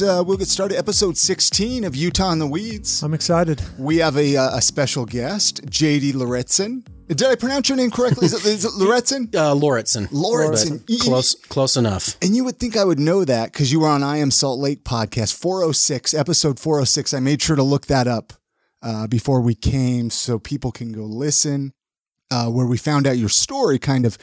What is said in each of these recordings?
right, uh, we'll get started. Episode 16 of Utah in the Weeds. I'm excited. We have a, uh, a special guest, JD Lauritsen. Did I pronounce your name correctly? Is it, is it Lauritsen? Uh, Lauritsen. Lauritsen. But Close, close enough. And you would think I would know that because you were on I Am Salt Lake podcast 406, episode 406. I made sure to look that up uh, before we came so people can go listen, uh, where we found out your story, kind of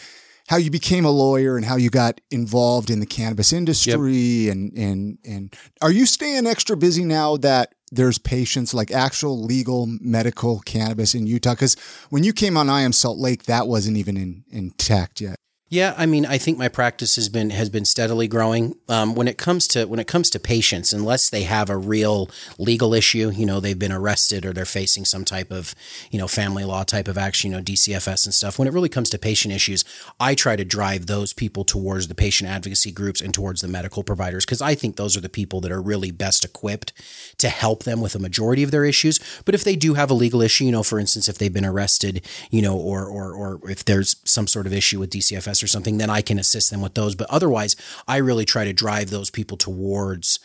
how you became a lawyer and how you got involved in the cannabis industry. And, and, and are you staying extra busy now that there's patients like actual legal medical cannabis in Utah? Because when you came on I Am Salt Lake, that wasn't even in, intact yet. Yeah, I mean, I think my practice has been has been steadily growing. Um, when it comes to when it comes to patients, unless they have a real legal issue, you know, they've been arrested or they're facing some type of you know family law type of action, you know, DCFS and stuff. When it really comes to patient issues, I try to drive those people towards the patient advocacy groups and towards the medical providers because I think those are the people that are really best equipped to help them with a majority of their issues. But if they do have a legal issue, you know, for instance, if they've been arrested, you know, or or or if there's some sort of issue with DCFS or something, then I can assist them with those. But otherwise, I really try to drive those people towards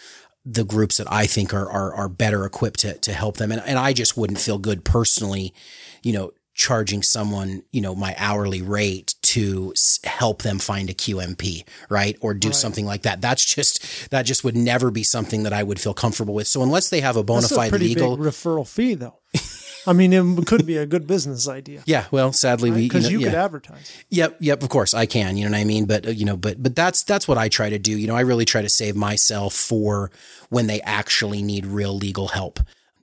the groups that I think are are, are better equipped to, to help them. And, and I just wouldn't feel good personally, you know, charging someone, you know, my hourly rate to help them find a QMP, right? Or do right. something like that. That's just, that just would never be something that I would feel comfortable with. So unless they have a bona fide legal referral fee though. I mean, it could be a good business idea. Yeah. Well, sadly, right? we because you, know, you could advertise. Yep. Yep. Of course, I can. You know what I mean? But uh, you know, but but that's that's what I try to do. You know, I really try to save myself for when they actually need real legal help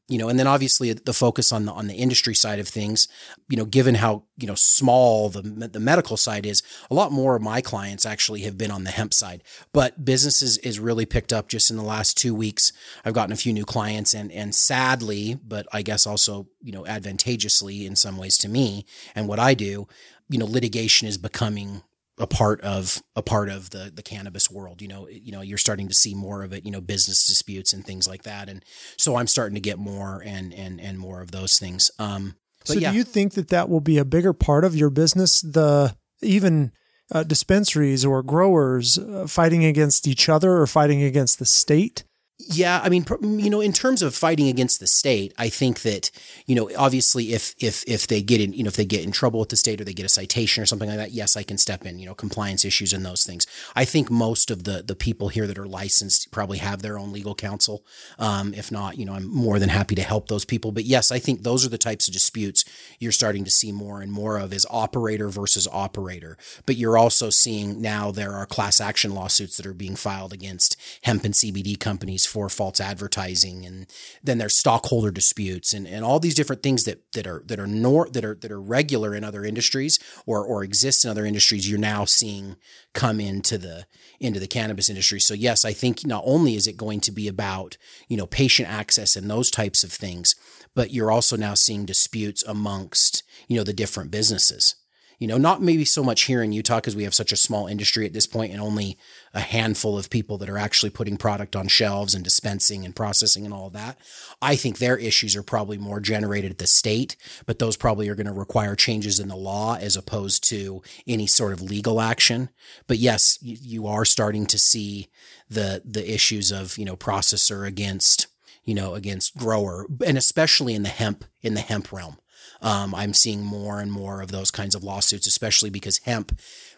you know, and then obviously the focus on the on the industry side of things, you know, given how you know small the the medical side is, a lot more of my clients actually have been on the hemp side. But businesses is really picked up just in the last two weeks. I've gotten a few new clients, and and sadly, but I guess also you know advantageously in some ways to me and what I do, you know, litigation is becoming a part of a part of the the cannabis world. You know, you know, you're starting to see more of it. You know, business disputes and things like that, and so I'm starting to get more and and and more of those things. Um, so, yeah. do you think that that will be a bigger part of your business? The even uh, dispensaries or growers uh, fighting against each other or fighting against the state? Yeah, I mean, you know, in terms of fighting against the state, I think that you know, obviously, if if if they get in, you know, if they get in trouble with the state or they get a citation or something like that, yes, I can step in. You know, compliance issues and those things. I think most of the the people here that are licensed probably have their own legal counsel. Um, if not, you know, I'm more than happy to help those people. But yes, I think those are the types of disputes you're starting to see more and more of is operator versus operator. But you're also seeing now there are class action lawsuits that are being filed against hemp and CBD companies for false advertising and then there's stockholder disputes and, and all these different things that that are that are nor that are that are regular in other industries or or exist in other industries you're now seeing come into the into the cannabis industry. So yes i think not only is it going to be about you know patient access and those types of things but you're also now seeing disputes amongst you know the different businesses. You know, not maybe so much here in Utah because we have such a small industry at this point and only a handful of people that are actually putting product on shelves and dispensing and processing and all of that. I think their issues are probably more generated at the state, but those probably are going to require changes in the law as opposed to any sort of legal action. But yes, you, are starting to see the the issues of, you know, processor against, you know, against grower and especially in the hemp in the hemp realm um, I'm seeing more and more of those kinds of lawsuits, especially because hemp,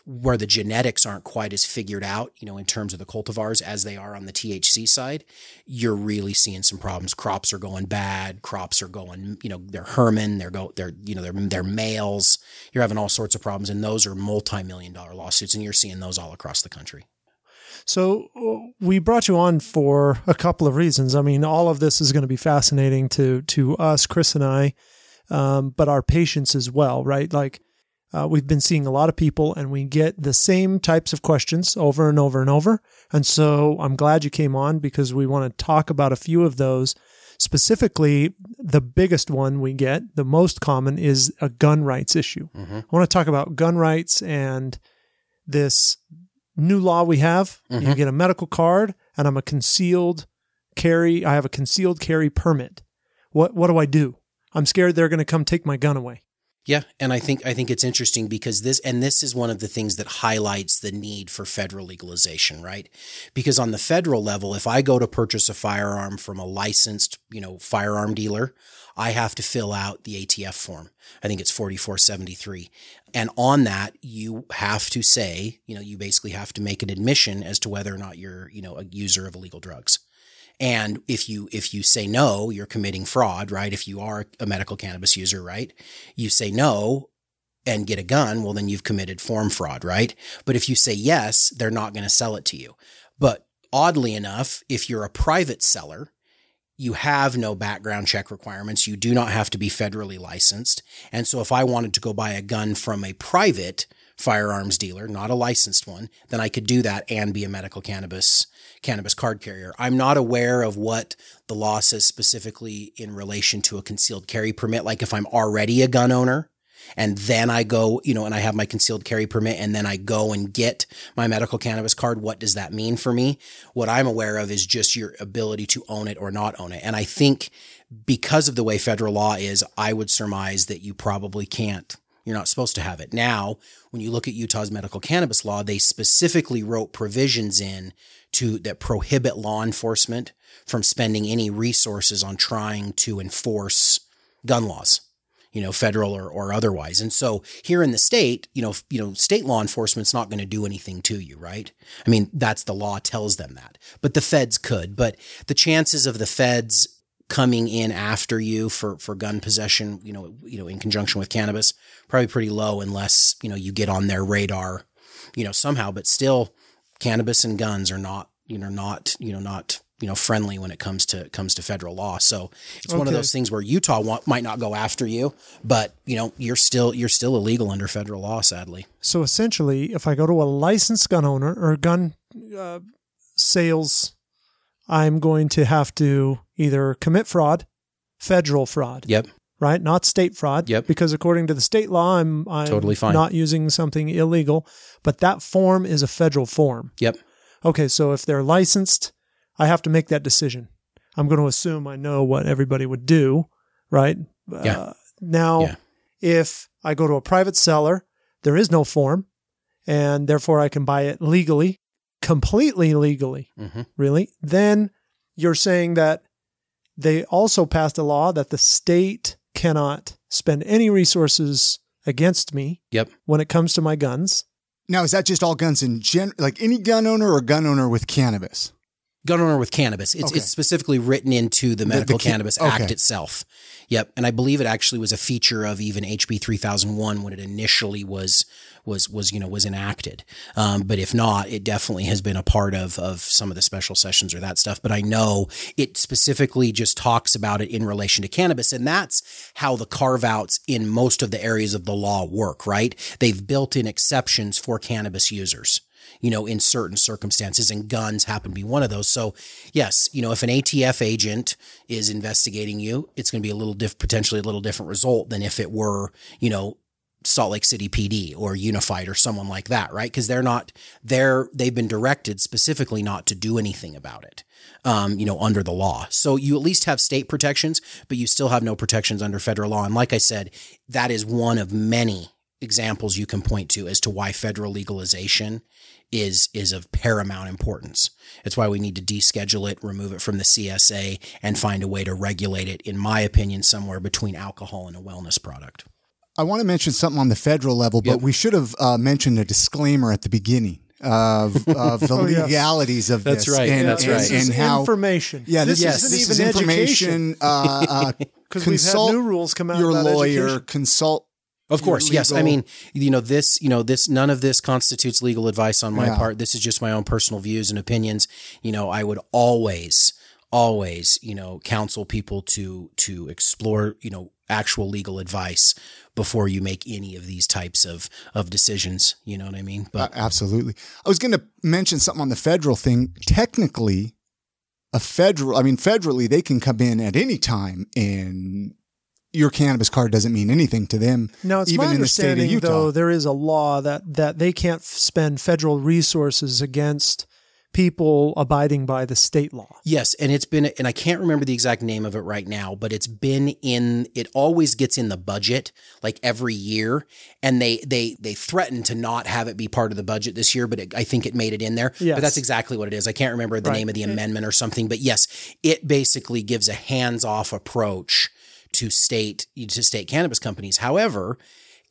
where the genetics aren't quite as figured out, you know, in terms of the cultivars as they are on the THC side, you're really seeing some problems. Crops are going bad. Crops are going, you know, they're Herman, they're go, they're, you know, they're, they're males. You're having all sorts of problems. And those are multi-million dollar lawsuits. And you're seeing those all across the country. So we brought you on for a couple of reasons. I mean, all of this is going to be fascinating to to us, Chris and I um, but our patients as well, right? Like uh, we've been seeing a lot of people and we get the same types of questions over and over and over. And so I'm glad you came on because we want to talk about a few of those. Specifically, the biggest one we get, the most common, is a gun rights issue. Mm-hmm. I want to talk about gun rights and this new law we have. Mm-hmm. You get a medical card, and I'm a concealed carry. I have a concealed carry permit. What what do I do? I'm scared they're going to come take my gun away. Yeah, and I think I think it's interesting because this and this is one of the things that highlights the need for federal legalization, right? Because on the federal level, if I go to purchase a firearm from a licensed, you know, firearm dealer, I have to fill out the ATF form. I think it's 4473. And on that, you have to say, you know, you basically have to make an admission as to whether or not you're, you know, a user of illegal drugs. And if you if you say no, you're committing fraud, right? If you are a medical cannabis user, right? You say no and get a gun, well then you've committed form fraud, right? But if you say yes, they're not going to sell it to you. But oddly enough, if you're a private seller, you have no background check requirements. You do not have to be federally licensed. And so if I wanted to go buy a gun from a private firearms dealer, not a licensed one, then I could do that and be a medical cannabis cannabis card carrier. I'm not aware of what the law says specifically in relation to a concealed carry permit. Like if I'm already a gun owner and then I go, you know, and I have my concealed carry permit and then I go and get my medical cannabis card, what does that mean for me? What I'm aware of is just your ability to own it or not own it. And I think because of the way federal law is, I would surmise that you probably can't you're not supposed to have it. Now, when you look at Utah's medical cannabis law, they specifically wrote provisions in to that prohibit law enforcement from spending any resources on trying to enforce gun laws you know, federal or, or otherwise. And so here in the state, you know, you know, state law enforcement's not going to do anything to you, right? I mean, that's the law tells them that. But the feds could. But the chances of the feds coming in after you for for gun possession, you know, you know, in conjunction with cannabis, probably pretty low unless, you know, you get on their radar, you know, somehow, but still cannabis and guns are not, you know, not, you know, not you know friendly when it comes to comes to federal law. So it's okay. one of those things where Utah want, might not go after you, but you know you're still you're still illegal under federal law. Sadly. So essentially, if I go to a licensed gun owner or gun uh, sales, I'm going to have to either commit fraud, federal fraud. Yep. Right, not state fraud. Yep. Because according to the state law, I'm, I'm totally fine. not using something illegal, but that form is a federal form. Yep. Okay, so if they're licensed, I have to make that decision. I'm going to assume I know what everybody would do, right? Yeah. Uh, now, yeah. if I go to a private seller, there is no form, and therefore I can buy it legally, completely legally, mm-hmm. really. Then you're saying that they also passed a law that the state cannot spend any resources against me yep. when it comes to my guns. Now, is that just all guns in gen, like any gun owner or gun owner with cannabis? Gun owner with cannabis. It's, okay. it's specifically written into the Medical the, the, Cannabis okay. Act itself. Yep, and I believe it actually was a feature of even HB 3001 when it initially was was was you know was enacted. Um, but if not, it definitely has been a part of of some of the special sessions or that stuff. But I know it specifically just talks about it in relation to cannabis, and that's how the carve outs in most of the areas of the law work. Right? They've built in exceptions for cannabis users you know, in certain circumstances, and guns happen to be one of those. So, yes, you know, if an ATF agent is investigating you, it's going to be a little diff, potentially a little different result than if it were, you know, Salt Lake City PD or Unified or someone like that, right? Because they're not, they're, they've been directed specifically not to do anything about it, um, you know, under the law. So you at least have state protections, but you still have no protections under federal law. And like I said, that is one of many examples you can point to as to why federal legalization is is of paramount importance. It's why we need to deschedule it, remove it from the CSA, and find a way to regulate it. In my opinion, somewhere between alcohol and a wellness product. I want to mention something on the federal level, but yep. we should have uh, mentioned a disclaimer at the beginning of, of the oh, legalities yes. of That's this. Right. And, That's right. And, and how information. Yeah, this, yes, isn't this even is information. Because uh, uh, we've had new rules come out. Your lawyer, education. consult of course, yes. I mean, you know, this, you know, this, none of this constitutes legal advice on my yeah. part. This is just my own personal views and opinions. You know, I would always, always, you know, counsel people to, to explore, you know, actual legal advice before you make any of these types of, of decisions. You know what I mean? But uh, absolutely. I was going to mention something on the federal thing. Technically, a federal, I mean, federally, they can come in at any time and your cannabis card doesn't mean anything to them. Now, it's even my in the state of understanding, Utah. though, there is a law that, that they can't f- spend federal resources against people abiding by the state law. Yes, and it's been and I can't remember the exact name of it right now, but it's been in it always gets in the budget like every year and they they they threaten to not have it be part of the budget this year, but it, I think it made it in there. Yes. But that's exactly what it is. I can't remember the Right. name of the mm. amendment or something, but yes, it basically gives a hands-off approach to state to state cannabis companies. However,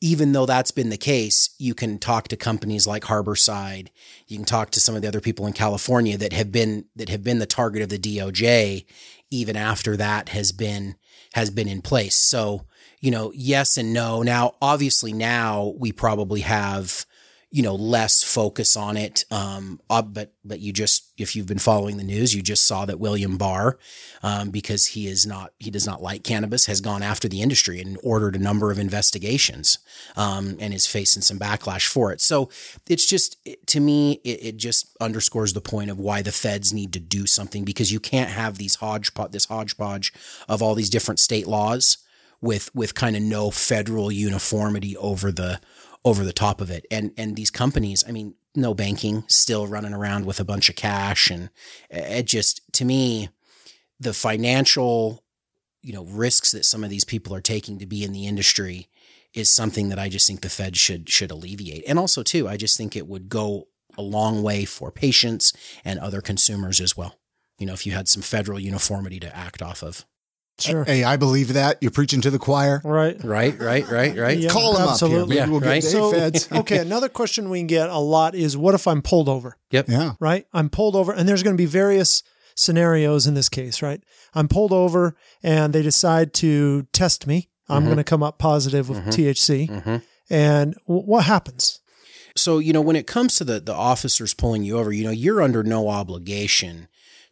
even though that's been the case, you can talk to companies like Harborside. You can talk to some of the other people in California that have been that have been the target of the DOJ, even after that has been has been in place. So you know, yes and no. Now, obviously, now we probably have you know less focus on it. Um, uh, but but you just if you've been following the news, you just saw that William Barr, um, because he is not he does not like cannabis, has gone after the industry and ordered a number of investigations, um, and is facing some backlash for it. So it's just it- to me, it, it just underscores the point of why the feds need to do something because you can't have these hodgepodge this hodgepodge of all these different state laws with with kind of no federal uniformity over the over the top of it. And and these companies, I mean, no banking, still running around with a bunch of cash, and it just to me, the financial, you know, risks that some of these people are taking to be in the industry is something that I just think the Fed should should alleviate. And also too, I just think it would go a long way for patients and other consumers as well. You know, if you had some federal uniformity to act off of. Sure. Hey, I believe that. You're preaching to the choir. Right. Right, right, right, right. Yeah. Call them absolutely. up here. Maybe Yeah, we'll get right. Dave So, Feds. okay, another question we get a lot is what if I'm pulled over? Yep. Yeah. right? I'm pulled over, and there's going to be various scenarios in this case, right? I'm pulled over, and they decide to test me. I'm Mhm. going to come up positive with Mhm. THC, Mhm. and w- what happens? So, you know, when it comes to the the officers pulling you over, you know, you're under no obligation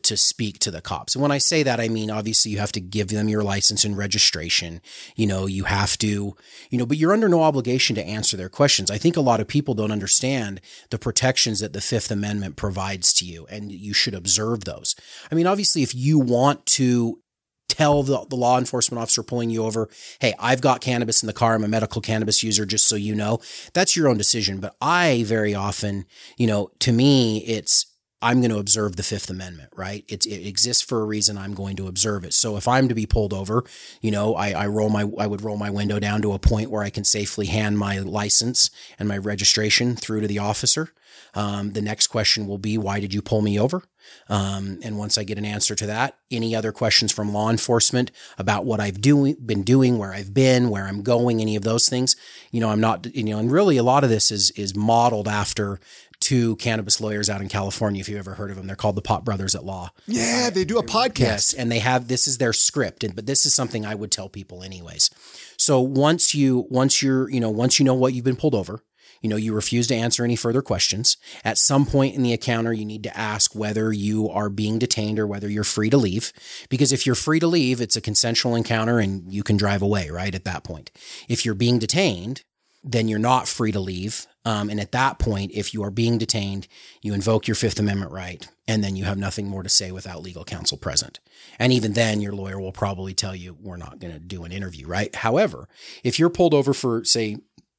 to speak to the cops. And when I say that, I mean obviously you have to give them your license and registration. You know, you have to, you know, but you're under no obligation to answer their questions. I think a lot of people don't understand the protections that the 5th Amendment provides to you and you should observe those. I mean, obviously if you want to tell the, the law enforcement officer pulling you over, hey, I've got cannabis in the car. I'm a medical cannabis user, just so you know. That's your own decision. But I very often, you know, to me, it's I'm going to observe the Fifth Amendment, right? It's, it exists for a reason. I'm going to observe it. So if I'm to be pulled over, you know, I, I roll my, I would roll my window down to a point where I can safely hand my license and my registration through to the officer. Um, the next question will be, why did you pull me over? Um, and once I get an answer to that, any other questions from law enforcement about what I've doing, been doing, where I've been, where I'm going, any of those things, you know, I'm not, you know, and really a lot of this is, is modeled after two cannabis lawyers out in California. If you've ever heard of them, they're called the Pot Brothers at Law. Yeah, they do a podcast. Yes, and they have this is their script, and but this is something I would tell people anyways. So once you once you're you know once you know what you've been pulled over, you know you refuse to answer any further questions. At some point in the encounter, you need to ask whether you are being detained or whether you're free to leave. Because if you're free to leave, it's a consensual encounter and you can drive away. Right at that point, if you're being detained, then you're not free to leave. Um, and at that point, if you are being detained, you invoke your Fifth Amendment right, and then you have nothing more to say without legal counsel present. And even then, your lawyer will probably tell you, we're not going to do an interview, right? However, if you're pulled over for, say,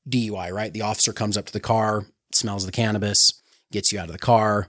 DUI, right? The officer comes up to the car, smells the cannabis, gets you out of the car.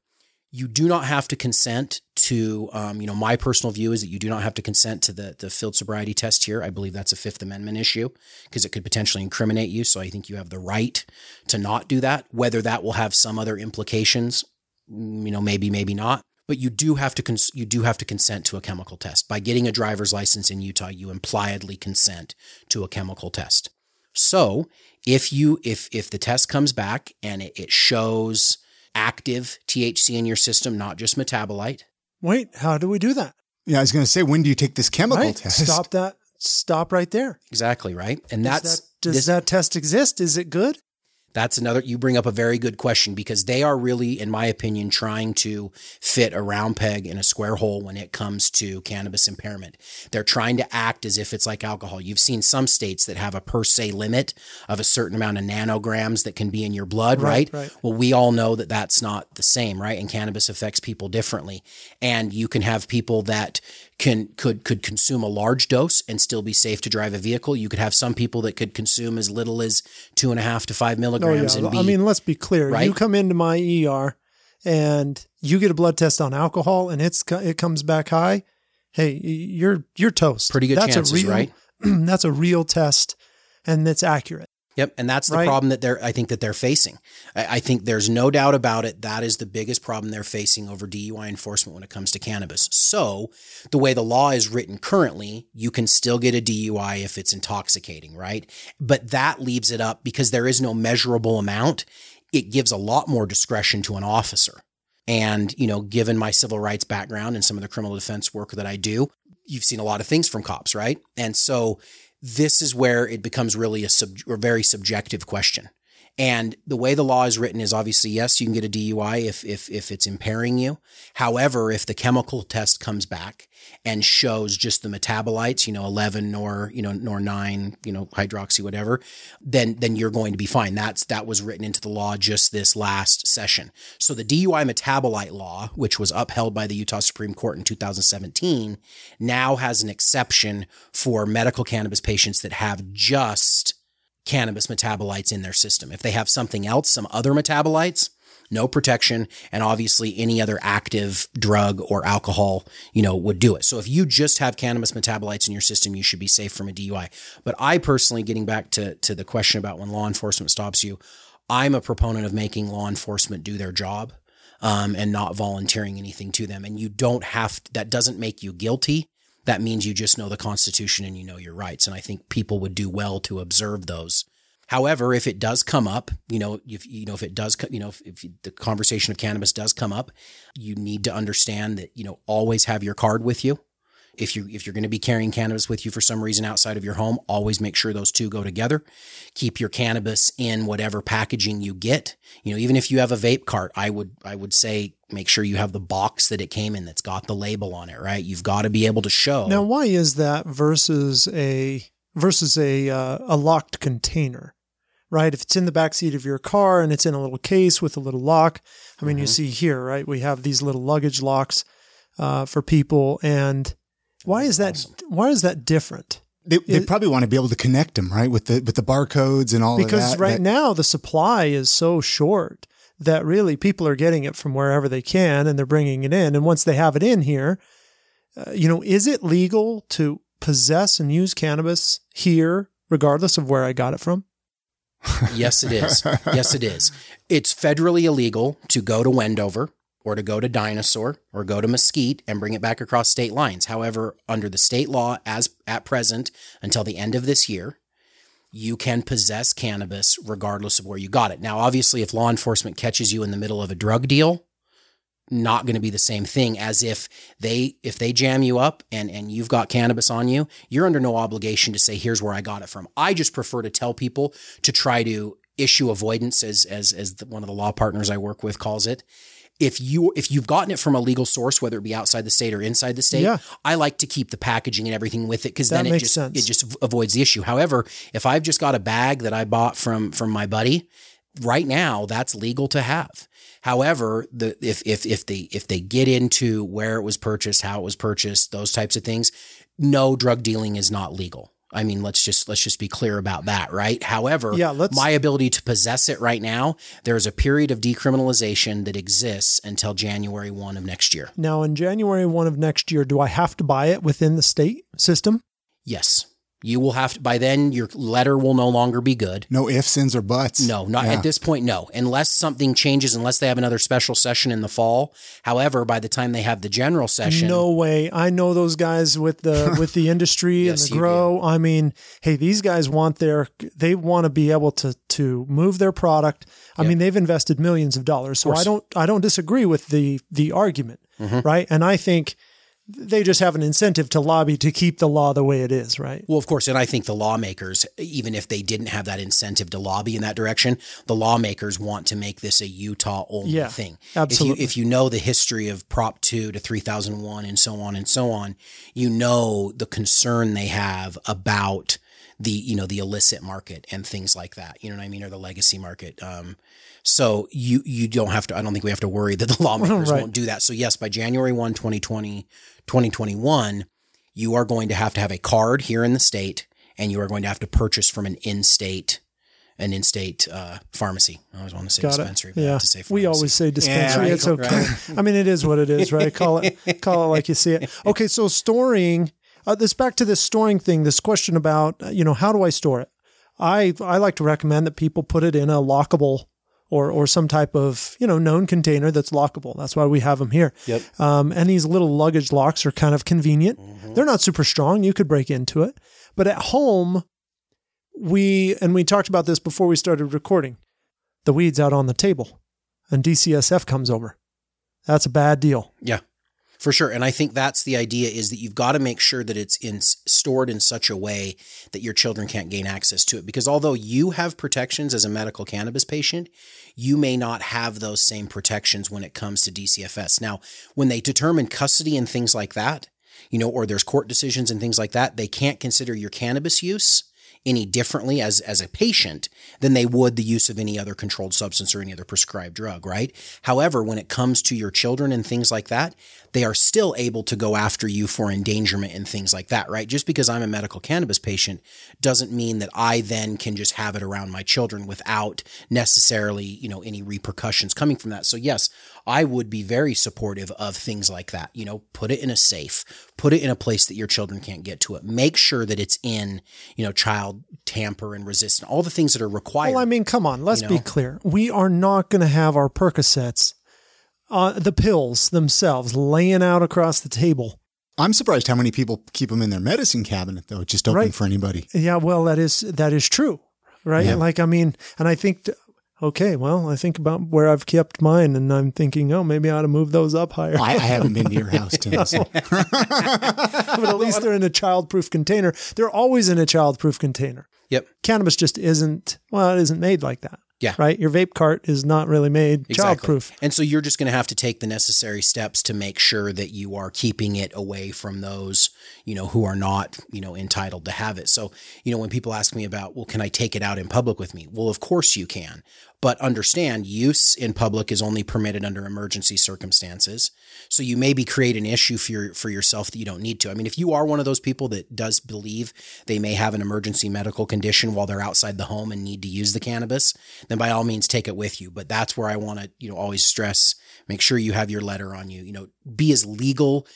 You do not have to consent to, um, you know, my personal view is that you do not have to consent to the, the field sobriety test here. I believe that's a Fifth Amendment issue because it could potentially incriminate you. So I think you have the right to not do that. Whether that will have some other implications, you know, maybe, maybe not. But you do have to cons- you do have to consent to a chemical test. By getting a driver's license in Utah, you impliedly consent to a chemical test. So if you if if the test comes back and it, it shows active THC in your system, not just metabolite, Wait, how do we do that? Yeah, I was going to say, when do you take this chemical Right? test? Stop that. Stop right there. exactly right, and Does that's that, does this- that test exist? Is it good? That's another, you bring up a very good question because they are really, in my opinion, trying to fit a round peg in a square hole when it comes to cannabis impairment. They're trying to act as if it's like alcohol. You've seen some states that have a per se limit of a certain amount of nanograms that can be in your blood, Right, right? right. Well, we all know that that's not the same, right? And cannabis affects people differently. And you can have people that can could could consume a large dose and still be safe to drive a vehicle. You could have some people that could consume as little as two and a half to five milligrams yeah. and be I mean, let's be clear. You come into my ER and you get a blood test on alcohol and it's it comes back high, hey, you're you're toast. Pretty good that's chances, a real, right? that's a real test, and it's accurate. Yep, and that's the Right. problem that they're. I think that they're facing. I, I think there's no doubt about it. That is the biggest problem they're facing over DUI enforcement when it comes to cannabis. So, the way the law is written currently, you can still get a DUI if it's intoxicating, right? But that leaves it up because there is no measurable amount. It gives a lot more discretion to an officer. And you know, given my civil rights background and some of the criminal defense work that I do, you've seen a lot of things from cops, right? And so this is where it becomes really a, sub, a very subjective question. And the way the law is written is obviously yes, you can get a DUI if if if it's impairing you. However, if the chemical test comes back and shows just the metabolites, you know, 11 nor, you know, nor 9, you know, hydroxy whatever, then then you're going to be fine. That's that was written into the law just this last session. So the DUI metabolite law, which was upheld by the Utah Supreme Court in 2017, now has an exception for medical cannabis patients that have just cannabis metabolites in their system. If they have something else, some other metabolites, no protection, and obviously any other active drug or alcohol, you know, would do it. So if you just have cannabis metabolites in your system, you should be safe from a DUI. But I personally, getting back to to the question about when law enforcement stops you, I'm a proponent of making law enforcement do their job. Um, and not volunteering anything to them. And you don't have, that doesn't make you guilty that means you just know the Constitution and you know your rights. And I think people would do well to observe those. However, if it does come up, you know, if you know if it does, you know, if, if the conversation of cannabis does come up, you need to understand that you know always have your card with you. If you if you're going to be carrying cannabis with you for some reason outside of your home, always make sure those two go together. Keep your cannabis in whatever packaging you get. You know, even if you have a vape cart, I would I would say make sure you have the box that it came in that's got the label on it, right? You've got to be able to show. Now, why is that versus a versus a uh, a locked container? Right, if it's in the back seat of your car and it's in a little case with a little lock. I mean, you Mhm. see here, right? We have these little luggage locks uh, for people, and why is that? Awesome. Why is that different? They, they It- probably want to be able to connect them, right, with the with the barcodes and all because of that. Because right that- now the supply is so short that really people are getting it from wherever they can and they're bringing it in and once they have it in here uh, you know is it legal to possess and use cannabis here regardless of where i got it from Yes, it is. Yes, it is. It's federally illegal to go to Wendover or to go to Dinosaur or go to Mesquite and bring it back across state lines. However, under the state law as at present until the end of this year, you can possess cannabis regardless of where you got it. Now, obviously, if law enforcement catches you in the middle of a drug deal, not going to be the same thing as if they if they jam you up and and you've got cannabis on you you're under no obligation to say here's where i got it from i just prefer to tell people to try to issue avoidance as as as the, one of the law partners i work with calls it if you if you've gotten it from a legal source whether it be outside the state or inside the state Yeah. i like to keep the packaging and everything with it because then it just sense. it just avoids the issue however if i've just got a bag that i bought from from my buddy right now that's legal to have However, the if if if they if they get into where it was purchased, how it was purchased, those types of things, no drug dealing is not legal. I mean, let's just let's just be clear about that, right? However, Yeah, let's- my ability to possess it right now, there's a period of decriminalization that exists until January 1 of next year. now in january 1 of next year do i have to buy it within the state system Yes. You will have to by then your letter will no longer be good. no ifs, ands, or buts. No, not Yeah. at this point. No, unless something changes, unless they have another special session in the fall. However, by the time they have the general session, No way. I know those guys with the with the industry Yes, and the you grow. I mean, hey, these guys want their they want to be able to to move their product. I Yep. mean, they've invested millions of dollars. So course. Mm-hmm. I don't I don't disagree with the the argument, right? And I think they just have an incentive to lobby to keep the law the way it is, right? Well, of course, and I think the lawmakers, even if they didn't have that incentive to lobby in that direction, the lawmakers want to make this a Utah only Yeah, thing. absolutely. If you, if you know the history of Prop 2 to 3001 and so on and so on, you know the concern they have about the, you know, the illicit market and things like that. You know what I mean? Or the legacy market. Um, so you, you don't have to, I don't think we have to worry that the lawmakers Right. won't do that. So yes, by January 1, 2020, 2021, you are going to have to have a card here in the state and you are going to have to purchase from an in-state an in-state uh, pharmacy. I always want to say Got dispensary, it. but Yeah. to say pharmacy. We always say dispensary. right. It's okay. I mean, it is what it is, right? Call it, call it like you see it. Okay. So storing, uh, this back to this storing thing, this question about, uh, you know, how do I store it? I, I like to recommend that people put it in a lockable or, or some type of, you know, known container that's lockable. That's why we have them here. Yep. Um, and these little luggage locks are kind of convenient. They're not super strong. You could break into it. But at home, we, and we talked about this before we started recording, the weeds out on the table and DCSF comes over. That's a bad deal. Yeah, for sure. And I think that's the idea is that you've got to make sure that it's in stored in such a way that your children can't gain access to it. Because although you have protections as a medical cannabis patient, you may not have those same protections when it comes to DCFS. Now, when they determine custody and things like that, you know, or there's court decisions and things like that, they can't consider your cannabis use any differently as as a patient than they would the use of any other controlled substance or any other prescribed drug, right? However, when it comes to your children and things like that, they are still able to go after you for endangerment and things like that, right? Just because I'm a medical cannabis patient doesn't mean that I then can just have it around my children without necessarily, you know, any repercussions coming from that. So yes, I would be very supportive of things like that. You know, put it in a safe, put it in a place that your children can't get to it. Make sure that it's in, you know, child tamper and resistant, all the things that are required. Well, I mean, come on, let's You be clear. We are not going to have our Percocets, uh, the pills themselves, laying out across the table. I'm surprised how many people keep them in their medicine cabinet, though, just open Right. for anybody. Yeah, well, that is that is true, right? Yeah. Like, I mean, and I think, t- okay, well, I think about where I've kept mine, and I'm thinking, oh, maybe I ought to move those up higher. I, I haven't been to your house, Tim. So. but at least they're in a childproof container. They're always in a childproof container. Yep. Cannabis just isn't. Well, it isn't made like that. Yeah. Right. Your vape cart is not really made Exactly. childproof. And so you're just going to have to take the necessary steps to make sure that you are keeping it away from those, you know, who are not, you know, entitled to have it. So, you know, when people ask me about, well, can I take it out in public with me? Well, of course you can. But understand use in public is only permitted under emergency circumstances. So you maybe create an issue for your, for yourself that you don't need to. I mean, if you are one of those people that does believe they may have an emergency medical condition while they're outside the home and need to use the cannabis, then by all means take it with you. But that's where I want to, you know, always stress, make sure you have your letter on you, you know, be as legal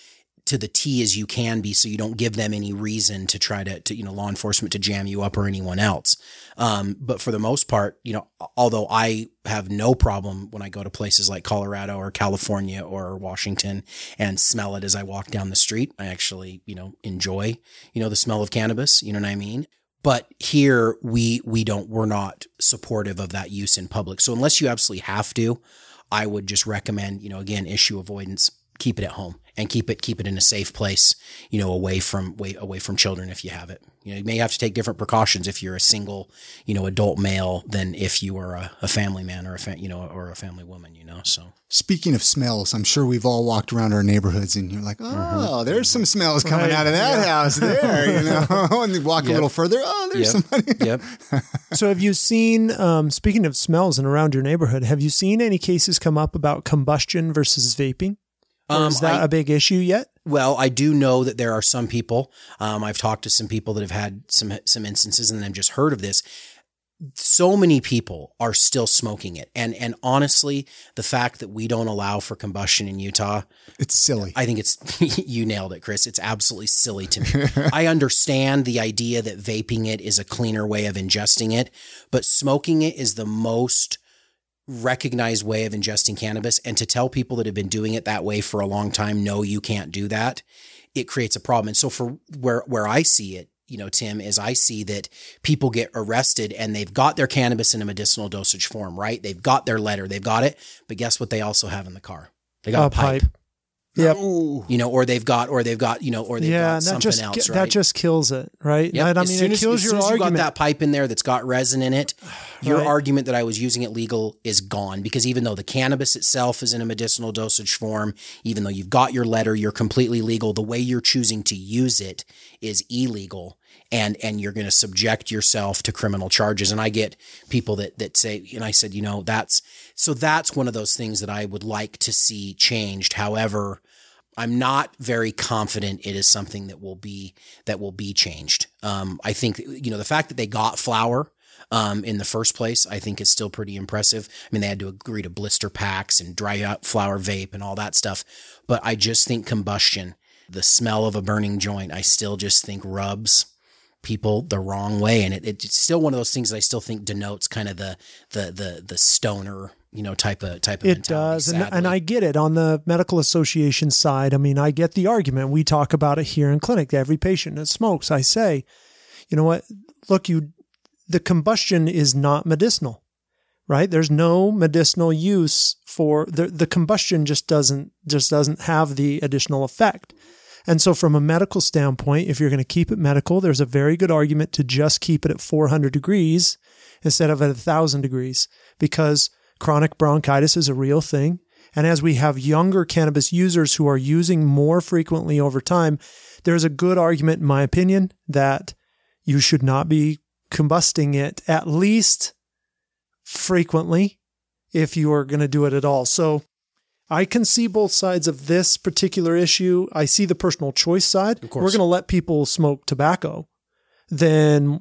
to the T as you can be so you don't give them any reason to try to, to you know, law enforcement to jam you up or anyone else. Um, but for the most part, you know, although I have no problem when I go to places like Colorado or California or Washington and smell it as I walk down the street, I actually, you know, enjoy, you know, the smell of cannabis. You know what I mean? But here we, we don't, we're not supportive of that use in public. So unless you absolutely have to, I would just recommend, you know, again, issue avoidance, keep it at home and keep it, keep it in a safe place, you know, away from, way, away from children if you have it. You know, you may have to take different precautions if you're a single, you know, adult male than if you are a, a family man or a, fa- you know, or a family woman, you know, so. Speaking of smells, I'm sure we've all walked around our neighborhoods and you're like, oh, there's some smells coming Right. out of that house there, you know, and you walk a little further. Oh, there's Yep. somebody. Yep. So, have you seen, um, speaking of smells and around your neighborhood, have you seen any cases come up about combustion versus vaping? Um, is that I- a big issue yet? Well, I do know that there are some people. Um, I've talked to some people that have had some some instances, and I've just heard of this. So many people are still smoking it, and and honestly, the fact that we don't allow for combustion in Utah, It's silly. I think it's you nailed it, Chris. It's absolutely silly to me. I understand the idea that vaping it is a cleaner way of ingesting it, but smoking it is the most recognized way of ingesting cannabis. And to tell people that have been doing it that way for a long time, no, you can't do that, it creates a problem. And so for where where I see it, you know, Tim, is I see that people get arrested and they've got their cannabis in a medicinal dosage form, right? They've got their letter, they've got it, but guess what they also have in the car? They got a pipe. Yep. Ooh. You know, or they've got, or they've got, you know, or they've yeah, got and that something just else, right? that just kills it, right? Yep. I, I as mean, soon it as, kills as your soon as you got that pipe in there that's got resin in it, your Right. argument that I was using it legal is gone because even though the cannabis itself is in a medicinal dosage form, even though you've got your letter, you're completely legal. The way you're choosing to use it is illegal. And, and you're going to subject yourself to criminal charges. And I get people that, that say, and I said, you know, that's, so that's one of those things that I would like to see changed. However, I'm not very confident it is something that will be that will be changed. Um, I think you know the fact that they got flower um, in the first place, I think is still pretty impressive. I mean, they had to agree to blister packs and dry out flower vape and all that stuff. But I just think combustion, the smell of a burning joint, I still just think rubs people the wrong way. And it, it's still one of those things that I still think denotes kind of the, the, the, the stoner, you know, type of, type of it does. And, and i get it. On the medical association side i mean i get the argument. We talk about it here in clinic every patient that smokes i say you know what? Look you the combustion is not medicinal right? There's no medicinal use for the the combustion just doesn't just doesn't have the additional effect and so from a medical standpoint if you're going to keep it medical there's a very good argument to just keep it at 400 degrees instead of at 1000 degrees because chronic bronchitis is a real thing and as we have younger cannabis users who are using more frequently over time there's a good argument in my opinion that you should not be combusting it at least frequently if you are going to do it at all. So I can see both sides of this particular issue. I see the personal choice side. We're going to let people smoke tobacco. Then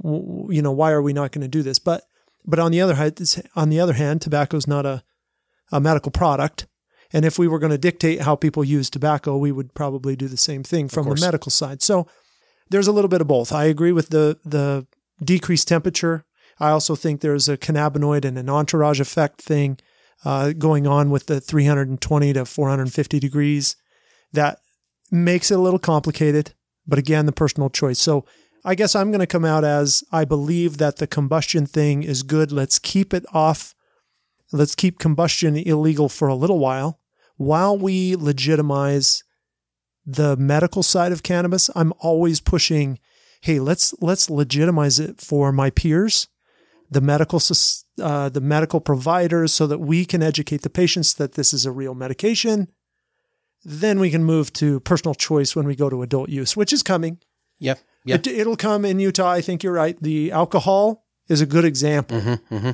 you know why are we not going to do this? But but on the other hand, on the other hand, tobacco is not a a medical product. And if we were going to dictate how people use tobacco, we would probably do the same thing from the medical side. So there's a little bit of both. I agree with the the decreased temperature. I also think there's a cannabinoid and an entourage effect thing uh, going on with the 320 to 450 degrees that makes it a little complicated. But again, the personal choice. So I guess I'm going to come out as I believe that the combustion thing is good. Let's keep it off. Let's keep combustion illegal for a little while while we legitimize the medical side of cannabis. I'm always pushing, hey, let's let's legitimize it for my peers, the medical uh, the medical providers, so that we can educate the patients that this is a real medication. Then we can move to personal choice when we go to adult use, which is coming. Yep. Yep. It, it'll come in Utah. I think you're right. The alcohol is a good example Mm-hmm, mm-hmm.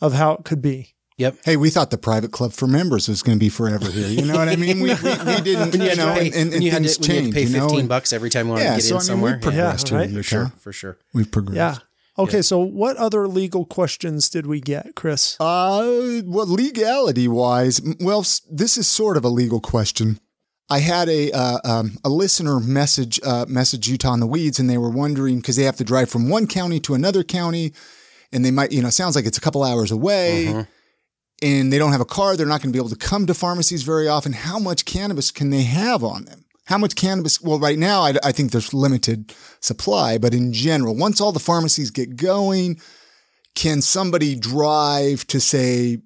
of how it could be. Yep. Hey, we thought the private club for members was going to be forever here. You know what I mean? We, we, we didn't, you, you know, pay, and, and, when and you had things to, when you had to pay you know, 15 bucks every time we wanted Yeah, to get so in I mean, somewhere. we progressed Yeah, here right? in for sure. For sure. We've progressed. Yeah. Okay. So what other legal questions did we get, Chris? Uh, well, legality wise, well, this is sort of a legal question. I had a uh, um, a listener message uh, message Utah in the weeds, and they were wondering because they have to drive from one county to another county, and they might, you know, sounds like it's a couple hours away, and they don't have a car. They're not going to be able to come to pharmacies very often. How much cannabis can they have on them? How much cannabis? Well, right now, I, I think there's limited supply, but in general, once all the pharmacies get going, can somebody drive to say,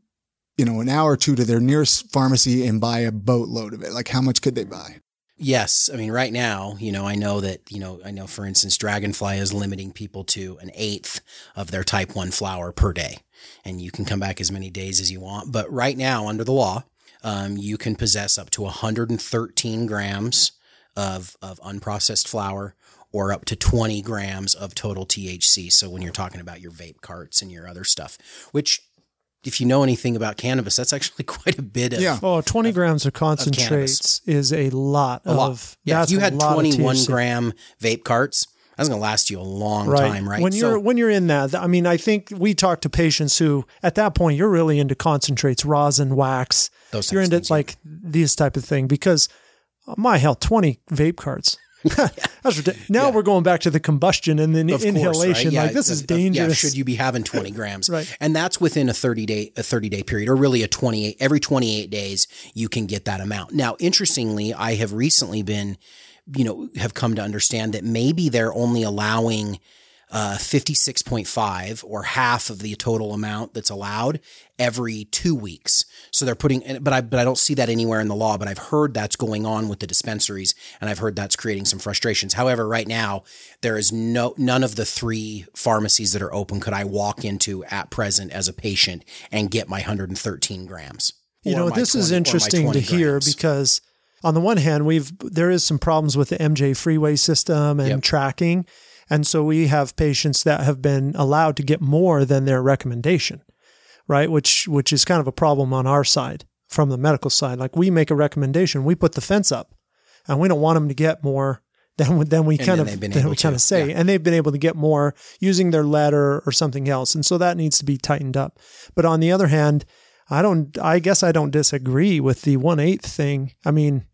you know, an hour or two to their nearest pharmacy and buy a boatload of it? Like, how much could they buy? Yes, I mean right now, you know, I know that, you know, I know for instance Dragonfly is limiting people to an eighth of their type 1 flower per day. And you can come back as many days as you want, but right now under the law, um, you can possess up to 113 grams of of unprocessed flower or up to 20 grams of total THC. So when you're talking about your vape carts and your other stuff, which if you know anything about cannabis, that's actually quite a bit of Yeah. Oh, 20 grams of concentrates is a lot a lot. of. Yeah, if you had 21 gram vape carts, that's going to last you a long Right. time, right? When So- you're when you're in that, I mean, I think we talk to patients who, at that point, you're really into concentrates, rosin, wax. Those you're into things, yeah. like this type of thing because, uh, my hell, 20 vape carts. That's ridiculous. Now Yeah. we're going back to the combustion and then Of course, inhalation. right? Yeah, like this is dangerous. Yeah, should you be having 20 grams? Right. And that's within a 30 day a 30 day period or really a 28 every 28 days you can get that amount. Now, interestingly, I have recently been you know have come to understand that maybe they're only allowing uh, 56.5 or half of the total amount that's allowed every two weeks. So they're putting, but I, but I don't see that anywhere in the law, but I've heard that's going on with the dispensaries and I've heard that's creating some frustrations. However, right now there is no, none of the three pharmacies that are open could I walk into at present as a patient and get my 113 grams. you know, this is 20 or my interesting to 20 hear because on the one hand, we've there is some problems with the MJ freeway system and Yep. tracking. And so we have patients that have been allowed to get more than their recommendation, right? Which which is kind of a problem on our side from the medical side. Like we make a recommendation, we put the fence up, and we don't want them to get more than then we And kind of then we kind to, of say, yeah. and they've been able to get more using their letter or something else, and so that needs to be tightened up. But on the other hand, I don't. I guess I don't disagree with the one eighth thing. I mean,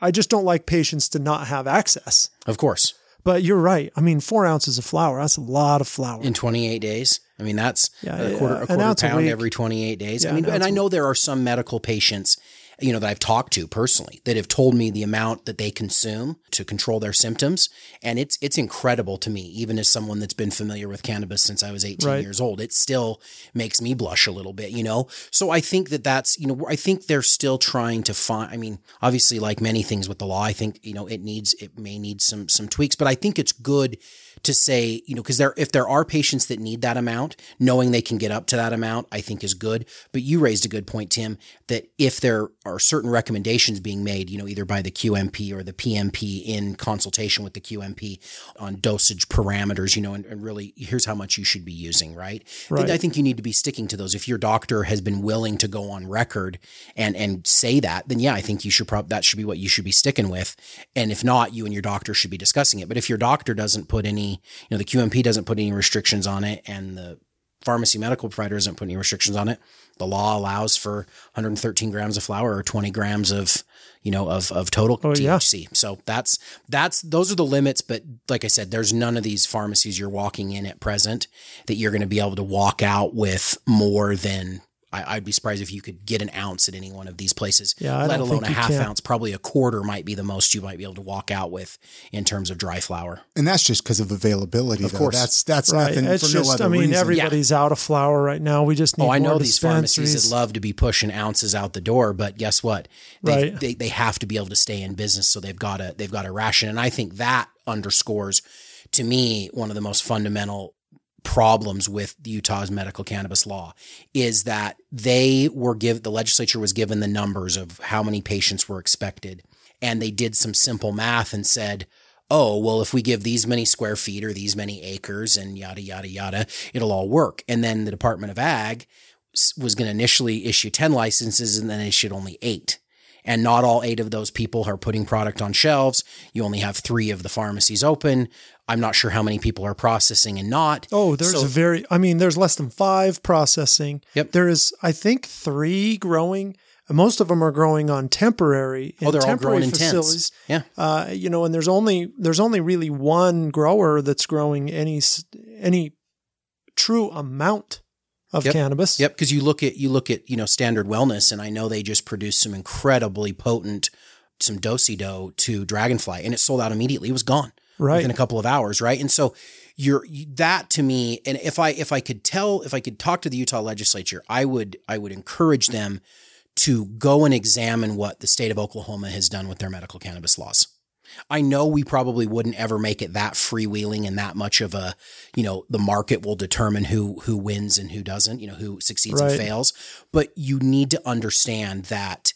I just don't like patients to not have access. Of course. But you're right. I mean, four ounces of flower, that's a lot of flower. in 28 days. I mean, that's Yeah, a quarter, a quarter ounce a pound every 28 days. Yeah, I mean, an and I know there are some medical patients, you know, that I've talked to personally that have told me the amount that they consume to control their symptoms. And it's, it's incredible to me, even as someone that's been familiar with cannabis since I was 18 Right. years old, it still makes me blush a little bit, you know? So I think that that's, you know, I think they're still trying to find, I mean, obviously like many things with the law, I think, you know, it needs, it may need some, some tweaks, but I think it's good to say, you know, because there, if there are patients that need that amount, knowing they can get up to that amount, I think is good. But you raised a good point, Tim, that if there are certain recommendations being made, you know, either by the QMP or the PMP in consultation with the QMP on dosage parameters, you know, and, and really here's how much you should be using, right? I think- Right. I think you need to be sticking to those. If your doctor has been willing to go on record and and say that, then yeah, I think you should probably that should be what you should be sticking with. And if not, you and your doctor should be discussing it. But if your doctor doesn't put any, you know, the QMP doesn't put any restrictions on it, and the pharmacy medical provider doesn't put any restrictions on it, the law allows for 113 grams of flower or 20 grams of you know of of total Oh, yeah. THC. So that's that's those are the limits. But like I said, there's none of these pharmacies you're walking in at present that you're going to be able to walk out with more than. I, I'd be surprised if you could get an ounce at any one of these places. Yeah, let alone a half can. ounce. Probably a quarter might be the most you might be able to walk out with in terms of dry flower. And that's just because of availability. Of though. course. That's that's Right. nothing It's for just, no other I mean, reason. everybody's out of flower right now. We just need Oh, I know these pharmacies dispensaries. that love to be pushing ounces out the door, but guess what? They, Right. they they have to be able to stay in business, so they've got to they've got to ration. And I think that underscores to me one of the most fundamental problems with Utah's medical cannabis law is that they were give the legislature was given the numbers of how many patients were expected and they did some simple math and said oh well if we give these many square feet or these many acres and yada yada yada it'll all work and then the department of ag was going to initially issue 10 licenses and then issued only 8 and not all eight of those people are putting product on shelves. You only have three of the pharmacies open. I'm not sure how many people are processing and not. Oh, there's So- a very, I mean, there's less than five processing. Yep. There is, I think, three growing. Most of them are growing on temporary. Oh, they're all temporary growing in tents. Yeah. Uh, you know, and there's only there's only really one grower that's growing any any true amount of Yep. cannabis. Yep, because you look at you look at you know Standard Wellness, and I know they just produced some incredibly potent some dosi dough to Dragonfly, and it sold out immediately. It was gone Right. within a couple of hours, right? And so you're that to me, and if I if I could tell if I could talk to the Utah legislature, I would I would encourage them to go and examine what the state of Oklahoma has done with their medical cannabis laws. I know we probably wouldn't ever make it that freewheeling and that much of a, you know, the market will determine who who wins and who doesn't, you know, who succeeds Right. and fails. But you need to understand that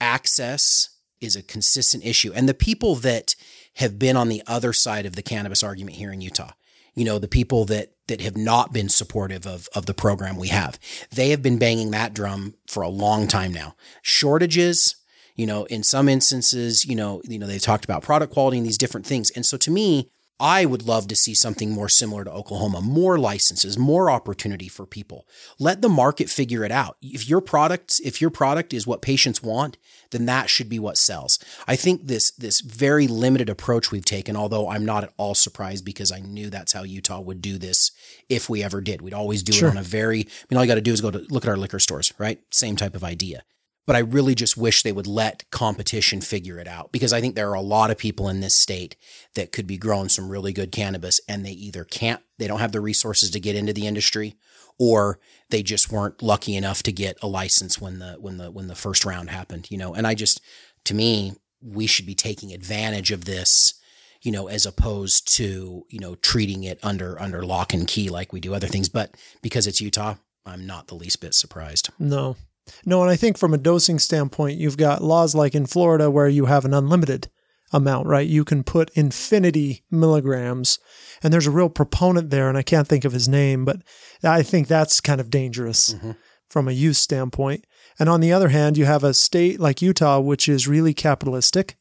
access is a consistent issue. And the people that have been on the other side of the cannabis argument here in Utah, you know, the people that that have not been supportive of of the program we have, they have been banging that drum for a long time now. Shortages, you know, in some instances, you know, you know, they've talked about product quality and these different things. And so to me, I would love to see something more similar to Oklahoma, more licenses, more opportunity for people. Let the market figure it out. If your product, if your product is what patients want, then that should be what sells. I think this this very limited approach we've taken, although I'm not at all surprised because I knew that's how Utah would do this if we ever did. We'd always do Sure. it on a very I mean all you got to do is go to look at our liquor stores, right? Same type of idea but I really just wish they would let competition figure it out because I think there are a lot of people in this state that could be growing some really good cannabis and they either can't, they don't have the resources to get into the industry or they just weren't lucky enough to get a license when the, when the, when the first round happened, you know, and I just, to me, we should be taking advantage of this, you know, as opposed to, you know, treating it under, under lock and key like we do other things. But because it's Utah, I'm not the least bit surprised. No. No, and I think from a dosing standpoint, you've got laws like in Florida where you have an unlimited amount, right? You can put infinity milligrams, and there's a real proponent there, and I can't think of his name, but I think that's kind of dangerous mm-hmm. from a use standpoint. And on the other hand, you have a state like Utah, which is really capitalistic,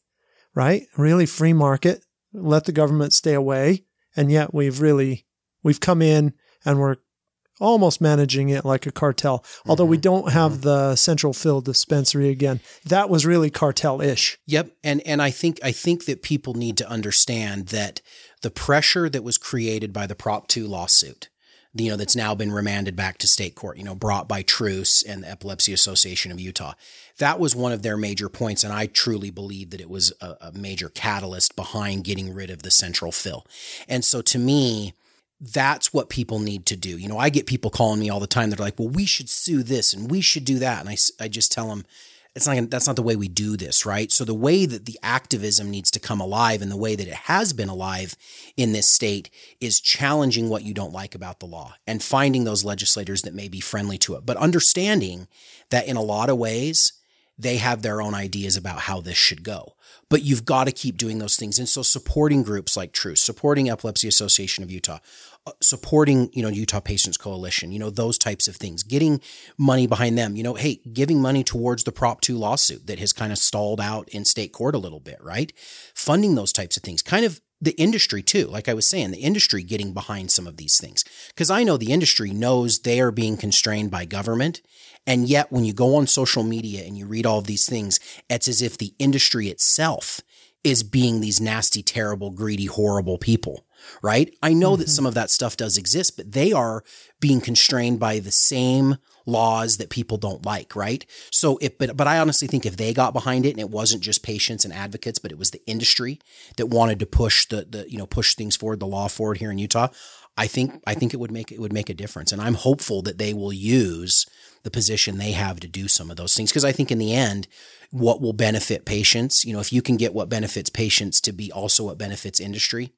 right? Really free market. let the government stay away. And yet we've really, we've come in and we're almost managing it like a cartel. Although we mm-hmm. don't have mm-hmm. the central fill dispensary again. That was really cartel ish. Yep, and and I think I think that people need to understand that the pressure that was created by the Prop 2 lawsuit, you know, that's now been remanded back to state court, you know, brought by Truce and the Epilepsy Association of Utah. That was one of their major points, and I truly believe that it was a, a major catalyst behind getting rid of the central fill. And so, to me, that's what people need to do. You know, I get people calling me all the time. They're like, "Well, we should sue this and we should do that," and I, I just tell them it's not that's not the way we do this, right? So the way that the activism needs to come alive and the way that it has been alive in this state is challenging what you don't like about the law and finding those legislators that may be friendly to it, but understanding that in a lot of ways they have their own ideas about how this should go. But you've got to keep doing those things. And so supporting groups like Truce, supporting Epilepsy Association of Utah, uh, supporting, you know, Utah Patients Coalition, you know, those types of things, getting money behind them, you know, hey, giving money towards the Prop 2 lawsuit that has kind of stalled out in state court a little bit, right? Funding those types of things, kind of the industry too. Like I was saying, the industry getting behind some of these things. Because I know the industry knows they are being constrained by government. And yet, when you go on social media and you read all of these things, it's as if the industry itself is being these nasty, terrible, greedy, horrible people, right? I know mm-hmm. that some of that stuff does exist, but they are being constrained by the same laws that people don't like, right? So if, but, but I honestly think if they got behind it and it wasn't just patients and advocates, but it was the industry that wanted to push the, the, you know, push things forward, the law forward here in Utah, I think, I think it would make, it would make a difference. And I'm hopeful that they will use the position they have to do some of those things. Cause I think in the end, what will benefit patients, you know, if you can get what benefits patients to be also what benefits industry,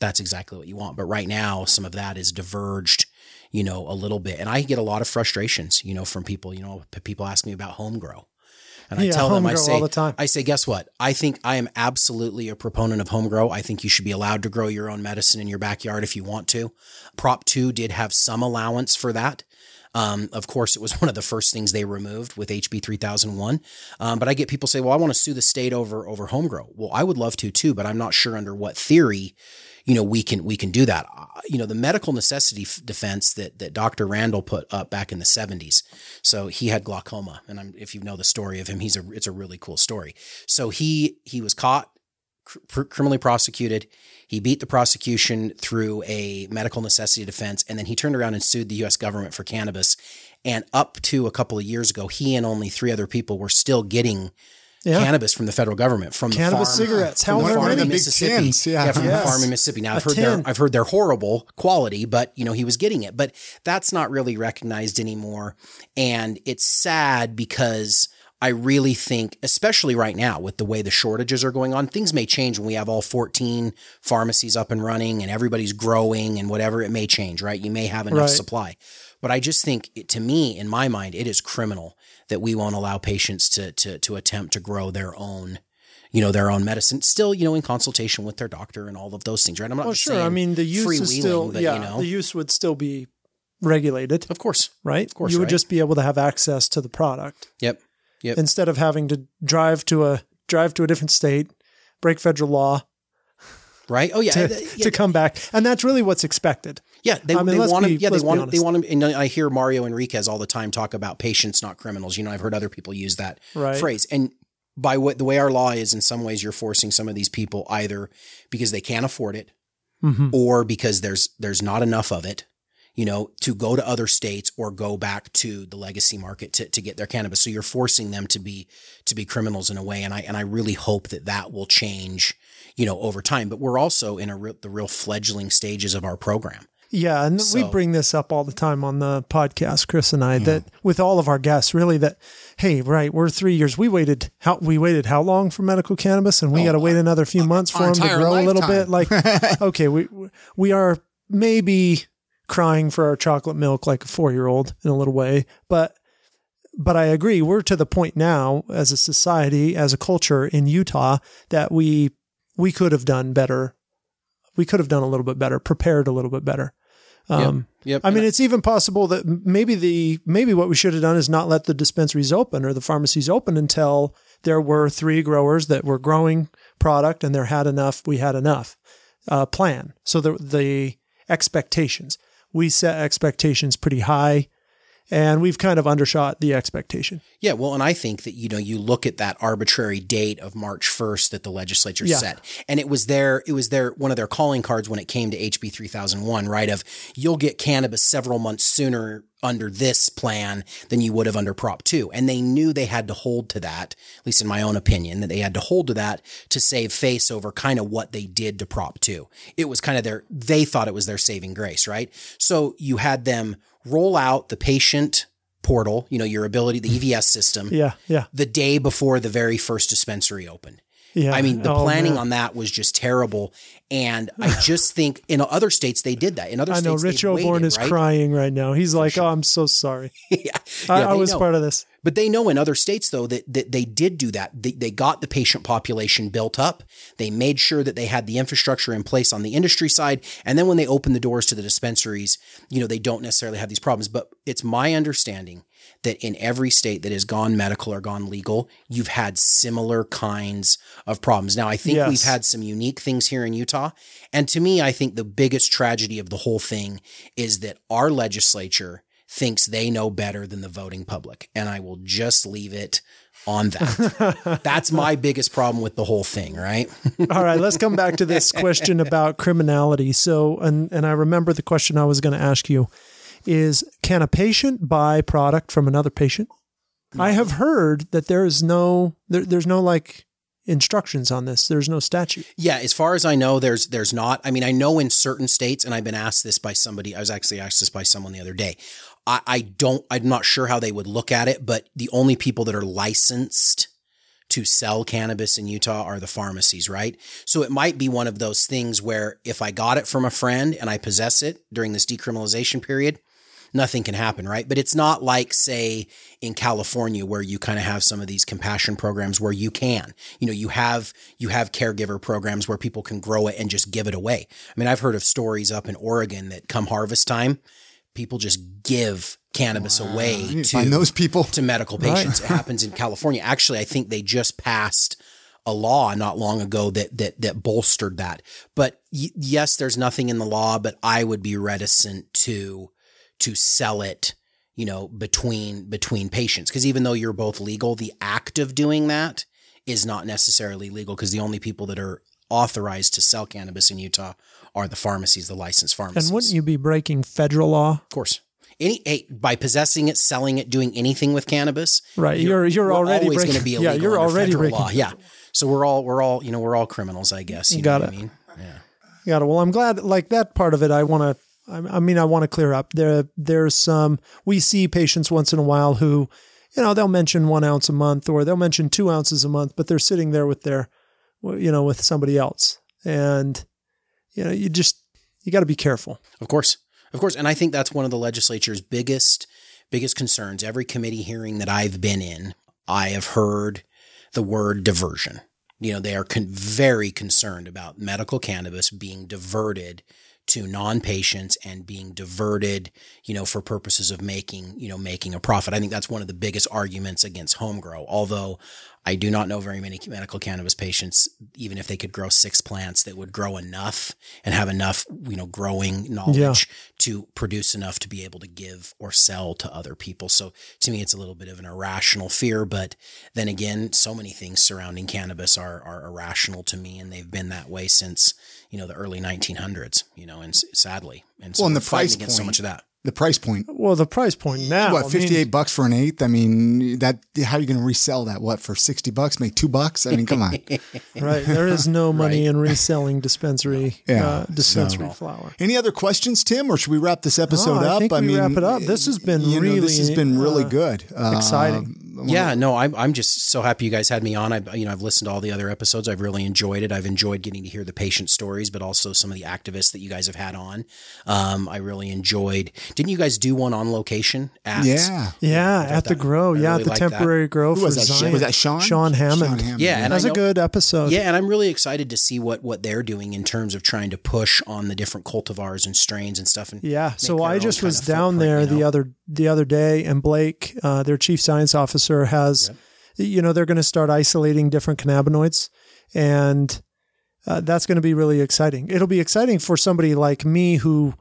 that's exactly what you want. But right now, some of that is diverged, you know, a little bit. And I get a lot of frustrations, you know, from people, you know, people ask me about home grow. And I tell them, I say, the. I say, guess what? I think I am absolutely a proponent of home grow. I think you should be allowed to grow your own medicine in your backyard if you want to. Prop 2 did have some allowance for that. Um, of course, it was one of the first things they removed with HB 3001. Um, but I get people say, well, I want to sue the state over, over home grow. Well, I would love to too, but I'm not sure under what theory, you know, we can, we can do that. Uh, you know, the medical necessity f- defense that, that Dr. Randall put up back in the seventies. So he had glaucoma. And I'm, if you know the story of him, he's a, it's a really cool story. So he, he was caught cr- criminally prosecuted. He beat the prosecution through a medical necessity defense, and then he turned around and sued the U.S. government for cannabis. And up to a couple of years ago, he and only three other people were still getting yeah. cannabis from the federal government from cannabis the farm, cigarettes. How the farm in Mississippi. Tins, yeah. yeah. from yes. the farm in Mississippi. Now I've a heard tin. I've heard they're horrible quality, but you know he was getting it. But that's not really recognized anymore, and it's sad because I really think, especially right now with the way the shortages are going on, things may change when we have all 14 pharmacies up and running and everybody's growing and whatever. It may change, right? You may have enough right. supply. But I just think, it, to me, in my mind, it is criminal that we won't allow patients to to to attempt to grow their own you know, their own medicine, still, you know, in consultation with their doctor and all of those things, right? I'm not oh, sure. I mean, the use is still, but, yeah, you know, the use would still be regulated. Of course. Right? Of course. You would just be able to have access to the product. Yep. Yep. Instead of having to drive to a drive to a different state, break federal law, right? Oh yeah, to, yeah. to come back, and that's really what's expected. Yeah, they, I mean, they want to. Yeah, they want. They want to. And I hear Mario Enriquez all the time talk about patients, not criminals. You know, I've heard other people use that right. phrase, and by what the way our law is, in some ways, you're forcing some of these people either because they can't afford it, mm-hmm. or because there's there's not enough of it, you know, to go to other states or go back to the legacy market to, to get their cannabis. So you're forcing them to be, to be criminals in a way. And I, and I really hope that that will change, you know, over time. But we're also in a re- the real fledgling stages of our program. Yeah, and so, we bring this up all the time on the podcast, Chris and I, yeah. that with all of our guests, really that, hey, right, we're three years. We waited how we waited how long for medical cannabis, and we oh, got to wait another few months for them to grow lifetime. a little bit. Like, okay, we we are maybe crying for our chocolate milk like a four year old in a little way. But but I agree, we're to the point now as a society, as a culture in Utah that we we could have done better. We could have done a little bit better, prepared a little bit better. Um, yep, yep. I mean, it's even possible that maybe the maybe what we should have done is not let the dispensaries open or the pharmacies open until there were three growers that were growing product and there had enough, we had enough uh, plan. So the the expectations we set expectations pretty high, and we've kind of undershot the expectation. Yeah, well, and I think that you know you look at that arbitrary date of March first that the legislature Yeah. set, and it was their it was their one of their calling cards when it came to HB three thousand one, right? Of you'll get cannabis several months sooner under this plan than you would have under Prop two, and they knew they had to hold to that, at least in my own opinion, that they had to hold to that to save face over kind of what they did to Prop two. It was kind of their they thought it was their saving grace, right? So you had them roll out the patient portal, you know, your ability, the EVS system, Yeah, yeah, the day before the very first dispensary opened. Yeah. I mean, the Oh, planning man. on that was just terrible. And I just think in other states they did that. In other I know Rich Oborn is right? crying right now. He's like, "Oh, I'm so sorry. yeah, I, Yeah, I was know. part of this." But they know in other states though that, that they did do that. They, they got the patient population built up. They made sure that they had the infrastructure in place on the industry side. And then when they open the doors to the dispensaries, you know, they don't necessarily have these problems. But it's my understanding that in every state that has gone medical or gone legal, you've had similar kinds of problems. Now, I think Yes. we've had some unique things here in Utah. And to me, I think the biggest tragedy of the whole thing is that our legislature thinks they know better than the voting public. And I will just leave it on that. That's my biggest problem with the whole thing, right? All right, let's come back to this question about criminality. So, and and I remember the question I was going to ask you is can a patient buy product from another patient? I mm. have heard that there is no there, there's no like instructions on this. There's no statute. Yeah, as far as I know, there's there's not. I mean, I know in certain states, and I've been asked this by somebody. I was actually asked this by someone the other day. I, I don't. I'm not sure how they would look at it, but the only people that are licensed to sell cannabis in Utah are the pharmacies, right? So it might be one of those things where if I got it from a friend and I possess it during this decriminalization period, nothing can happen, right? But it's not like, say, in California where you kind of have some of these compassion programs where you can, you know, you have you have caregiver programs where people can grow it and just give it away. I mean, I've heard of stories up in Oregon that come harvest time, people just give cannabis away to to those people. to medical patients. It happens in California. Actually, I think they just passed a law not long ago that that that bolstered that. But y- yes, there's nothing in the law, but I would be reticent to to sell it, you know, between between patients because even though you're both legal, the act of doing that is not necessarily legal because the only people that are authorized to sell cannabis in Utah are the pharmacies, the licensed pharmacies. And wouldn't you be breaking federal law? Of course. Any hey, by possessing it, selling it, doing anything with cannabis, Right. You're you're, we're already always breaking. going to be illegal yeah, you're already federal breaking. law. Yeah. So we're all we're all you know we're all criminals, I guess. You Got know it. what I mean? Yeah. Got it. Well, I'm glad. Like that part of it, I want to. I mean, I want to clear up. There, there's some. We see patients once in a while who, you know, they'll mention one ounce a month or they'll mention two ounces a month, but they're sitting there with their, you know, with somebody else, and you know, you just you got to be careful. Of course. Of course. And I think that's one of the legislature's biggest biggest concerns. Every committee hearing that I've been in, I have heard the word diversion. You know, they are con- very concerned about medical cannabis being diverted to non-patients and being diverted, you know, for purposes of making, you know, making a profit. I think that's one of the biggest arguments against home grow. Although I do not know very many medical cannabis patients, even if they could grow six plants that would grow enough and have enough, you know, growing knowledge Yeah. to produce enough to be able to give or sell to other people. So to me, it's a little bit of an irrational fear. But then again, so many things surrounding cannabis are, are irrational to me, and they've been that way since, you know, the early 1900s, you know, and sadly. And so Well, and the price against so much of that. The price point. Well, the price point now. what, I mean, 58 bucks for an eighth? I mean, that how are you going to resell that? What, for 60 bucks? Make two bucks? I mean, come on. right. There is no money in reselling dispensary Yeah, uh, dispensary so- flower. Any other questions, Tim, or should we wrap this episode No, I up? think we wrap it up. This has been you know, this has really, been really uh, good. Uh, exciting. Yeah, no, I'm I'm just so happy you guys had me on. I you know I've listened to all the other episodes. I've really enjoyed it. I've enjoyed getting to hear the patient stories, but also some of the activists that you guys have had on. Um, I really enjoyed. Didn't you guys do one on location at? Yeah. Yeah, at the grow. Yeah, really at the like that. temporary grow Who for was that? Zion. Was that Sean? Sean Hammond. Yeah, and That's I a know- good episode. Yeah, and I'm really excited to see what what they're doing in terms of trying to push on the different cultivars and strains and stuff. And Yeah. So I just was down there you the other the other day, and Blake, uh, their chief science officer, has, you know, they're going to start isolating different cannabinoids, and uh, that's going to be really exciting. It'll be exciting for somebody like me who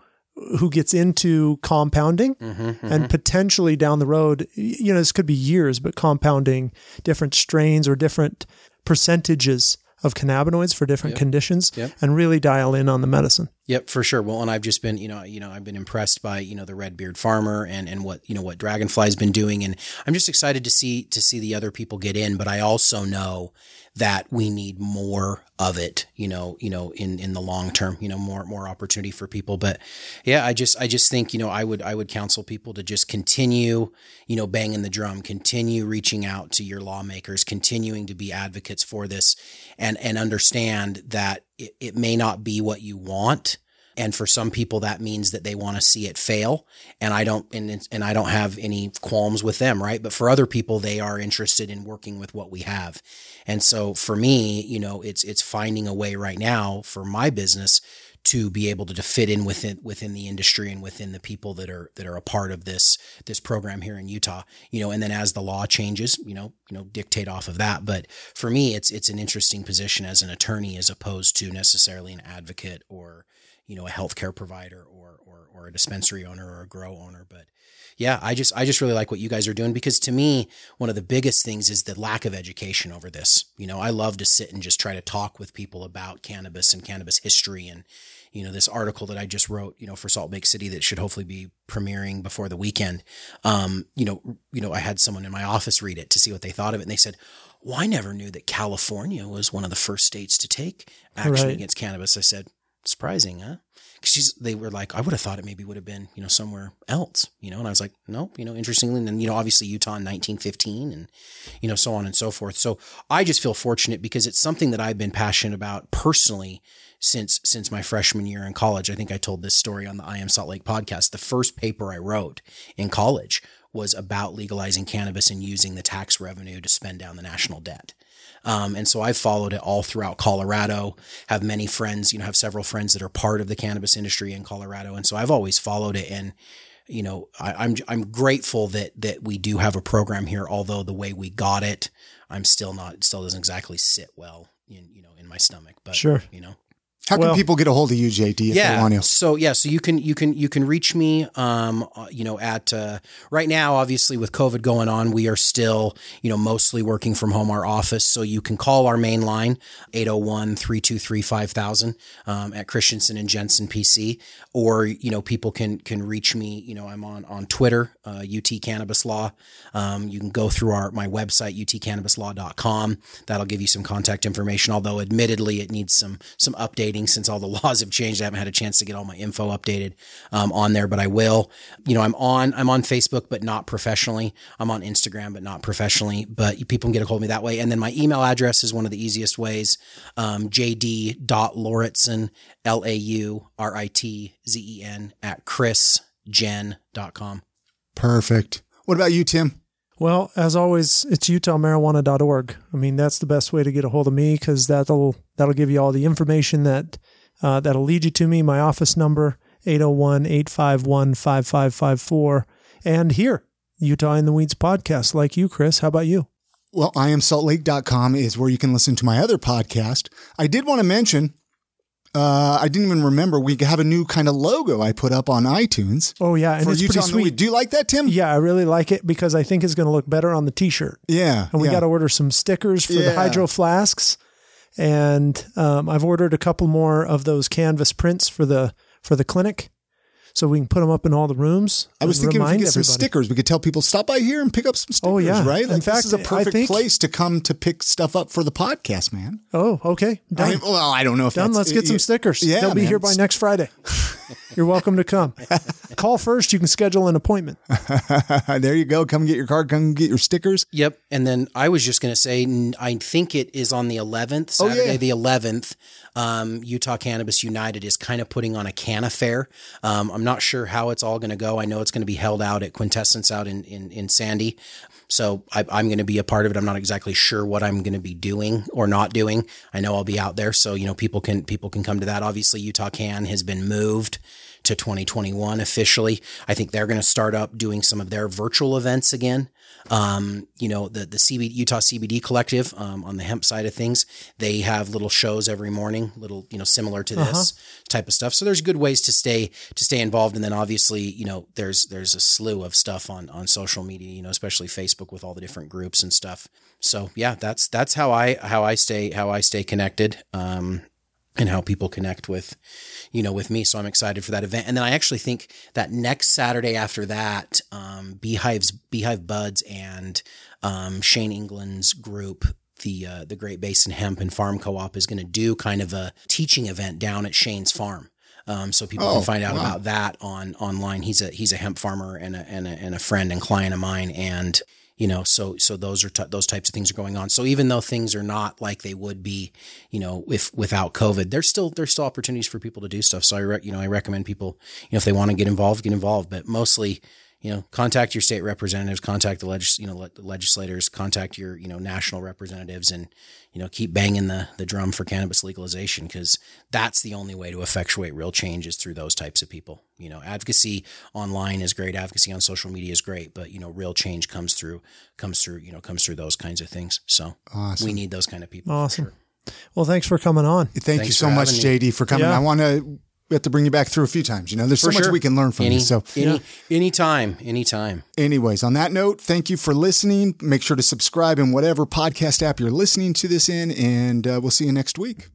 who gets into compounding Mm-hmm, and potentially down the road, you know, this could be years, but compounding different strains or different percentages of cannabinoids for different Yep. conditions Yep. and really dial in on the medicine. Yep, for sure. Well, and I've just been, you know, you know, I've been impressed by, you know, the red beard farmer and and what, you know, what Dragonfly's been doing and I'm just excited to see to see the other people get in, but I also know that we need more of it, you know, you know, in in the long term, you know, more more opportunity for people, but yeah, I just I just think, you know, I would I would counsel people to just continue, you know, banging the drum, continue reaching out to your lawmakers, continuing to be advocates for this and and understand that it, it may not be what you want. And for some people that means that they want to see it fail. And i don't and, and i don't have any qualms with them right? But for other people they are interested in working with what we have. And so for me you know it's it's finding a way right now for my business to be able to, to fit in within within the industry and within the people that are that are a part of this this program here in Utah you know and then as the law changes you know you know dictate off of that. But for me it's it's an interesting position as an attorney as opposed to necessarily an advocate or you know a healthcare provider or or or a dispensary owner or a grow owner. But yeah i just i just really like what you guys are doing because to me one of the biggest things is the lack of education over this. You know i love to sit and just try to talk with people about cannabis and cannabis history and you know this article that i just wrote you know for salt lake city that should hopefully be premiering before the weekend. Um you know you know i had someone in my office read it to see what they thought of it and they said well i never knew that california was one of the first states to take action Right. against cannabis. I said surprising, huh? 'Cause she's, they were like, I would have thought it maybe would have been, you know, somewhere else, you know? And I was like, nope, you know, interestingly. And then, you know, obviously Utah in 1915 and, you know, so on and so forth. So I just feel fortunate because it's something that I've been passionate about personally since, since my freshman year in college. I think I told this story on the I Am Salt Lake podcast. The first paper I wrote in college was about legalizing cannabis and using the tax revenue to spend down the national debt. Um, and so I've followed it all throughout Colorado, have many friends, you know, have several friends that are part of the cannabis industry in Colorado. And so I've always followed it. And, you know, I, I'm, I'm grateful that, that we do have a program here, although the way we got it, I'm still not, still doesn't exactly sit well in, you know, in my stomach, but Sure. you know, How can Well- people get a hold of you, JD, if they want to? so yeah, so you can you can you can reach me um uh, you know at uh, right now obviously with COVID going on, we are still, you know, mostly working from home our office, so you can call our main line 801-323-5000 um at Christensen and Jensen PC or you know people can can reach me, you know, I'm on on Twitter, uh, UT Cannabis Law. Um, you can go through our my website utcannabislaw.com. That'll give you some contact information, although admittedly it needs some some updating since all the laws have changed. I haven't had a chance to get all my info updated um, on there, but I will. You know, I'm on I'm on Facebook, but not professionally. I'm on Instagram, but not professionally. But people can get a hold of me that way. And then my email address is one of the easiest ways. Um, jd.lauritzen, L A U R I T Z E N at chrisjen.com. Perfect. What about you, Tim? Well, as always, it's utahmarijuana.org. I mean, that's the best way to get a hold of me because that'll that'll give you all the information that uh, that'll lead you to me. My office number 801-851-5554 and here Utah in the Weeds podcast like you, Chris. How about you? Well, I am saltlake.com is where you can listen to my other podcast. I did want to mention, uh, I didn't even remember we have a new kind of logo I put up on iTunes Oh yeah, and for it's Utah. pretty in the Weed. sweet. Do you like that, Tim? Yeah, I really like it because I think it's going to look better on the t-shirt. Yeah. And we yeah. got to order some stickers for the hydro flasks. And um, I've ordered a couple more of those canvas prints for the for the clinic, so we can put them up in all the rooms. I was thinking if we get some everybody. stickers, we could tell people stop by here and pick up some oh, stickers. Oh, yeah. right. In fact, this is a perfect think- place to come to pick stuff up for the podcast, man. Oh, okay, done. I, well, I don't know if Done. that's Let's get some stickers. Yeah, They'll be man. here by next Friday. You're welcome to come. Call first. You can schedule an appointment. there you go. Come get your card. Come get your stickers. Yep. And then I was just going to say, I think it is on the 11th, Oh, Saturday yeah. the 11th. Um, Utah Cannabis United is kind of putting on a can affair. Um, I'm not sure how it's all going to go. I know it's going to be held out at Quintessence out in, in, in Sandy. So I, I'm going to be a part of it. I'm not exactly sure what I'm going to be doing or not doing. I know I'll be out there, so you know people can people can come to that. Obviously, Utah Can has been moved to 2021 officially. I think they're going to start up doing some of their virtual events again. Um, you know, the, the CBD, Utah CBD collective, um, on the hemp side of things, they have little shows every morning, little, you know, similar to this uh-huh. type of stuff. So there's good ways to stay, to stay involved. And then obviously, you know, there's, there's a slew of stuff on, on social media, you know, especially Facebook with all the different groups and stuff. So yeah, that's, that's how I, how I stay, how I stay connected. Um, and how people connect with, you know, with me. So I'm excited for that event. And then I actually think that next Saturday after that, um, Beehive's Beehive Buds and um, Shane England's group, the uh, the Great Basin Hemp and Farm Co-op, is going to do kind of a teaching event down at Shane's farm. Um, so people oh, can find out wow. about that on online. He's a he's a hemp farmer and a, and a and a friend and client of mine, and you know so so those are t- those types of things are going on. So even though things are not like they would be you know if without covid there's still there's still opportunities for people to do stuff. So i re- you know i recommend people you know if they want to get involved get involved. But mostly you know, contact your state representatives, contact the legis- you know, le- legislators, contact your, you know, national representatives and, you know, keep banging the, the drum for cannabis legalization because that's the only way to effectuate real change is through those types of people. You know, advocacy online is great. Advocacy on social media is great, but, you know, real change comes through, comes through, you know, comes through those kinds of things. So awesome. we need those kind of people. Awesome. Sure. Well, thanks for coming on. Thank thanks you so much, me. JD, for coming. Yeah. I want to we have to bring you back through a few times. You know, there's so much we can learn from any, you. So any, yeah. anytime, anytime. Anyways, on that note, thank you for listening. Make sure to subscribe in whatever podcast app you're listening to this in, and uh, we'll see you next week.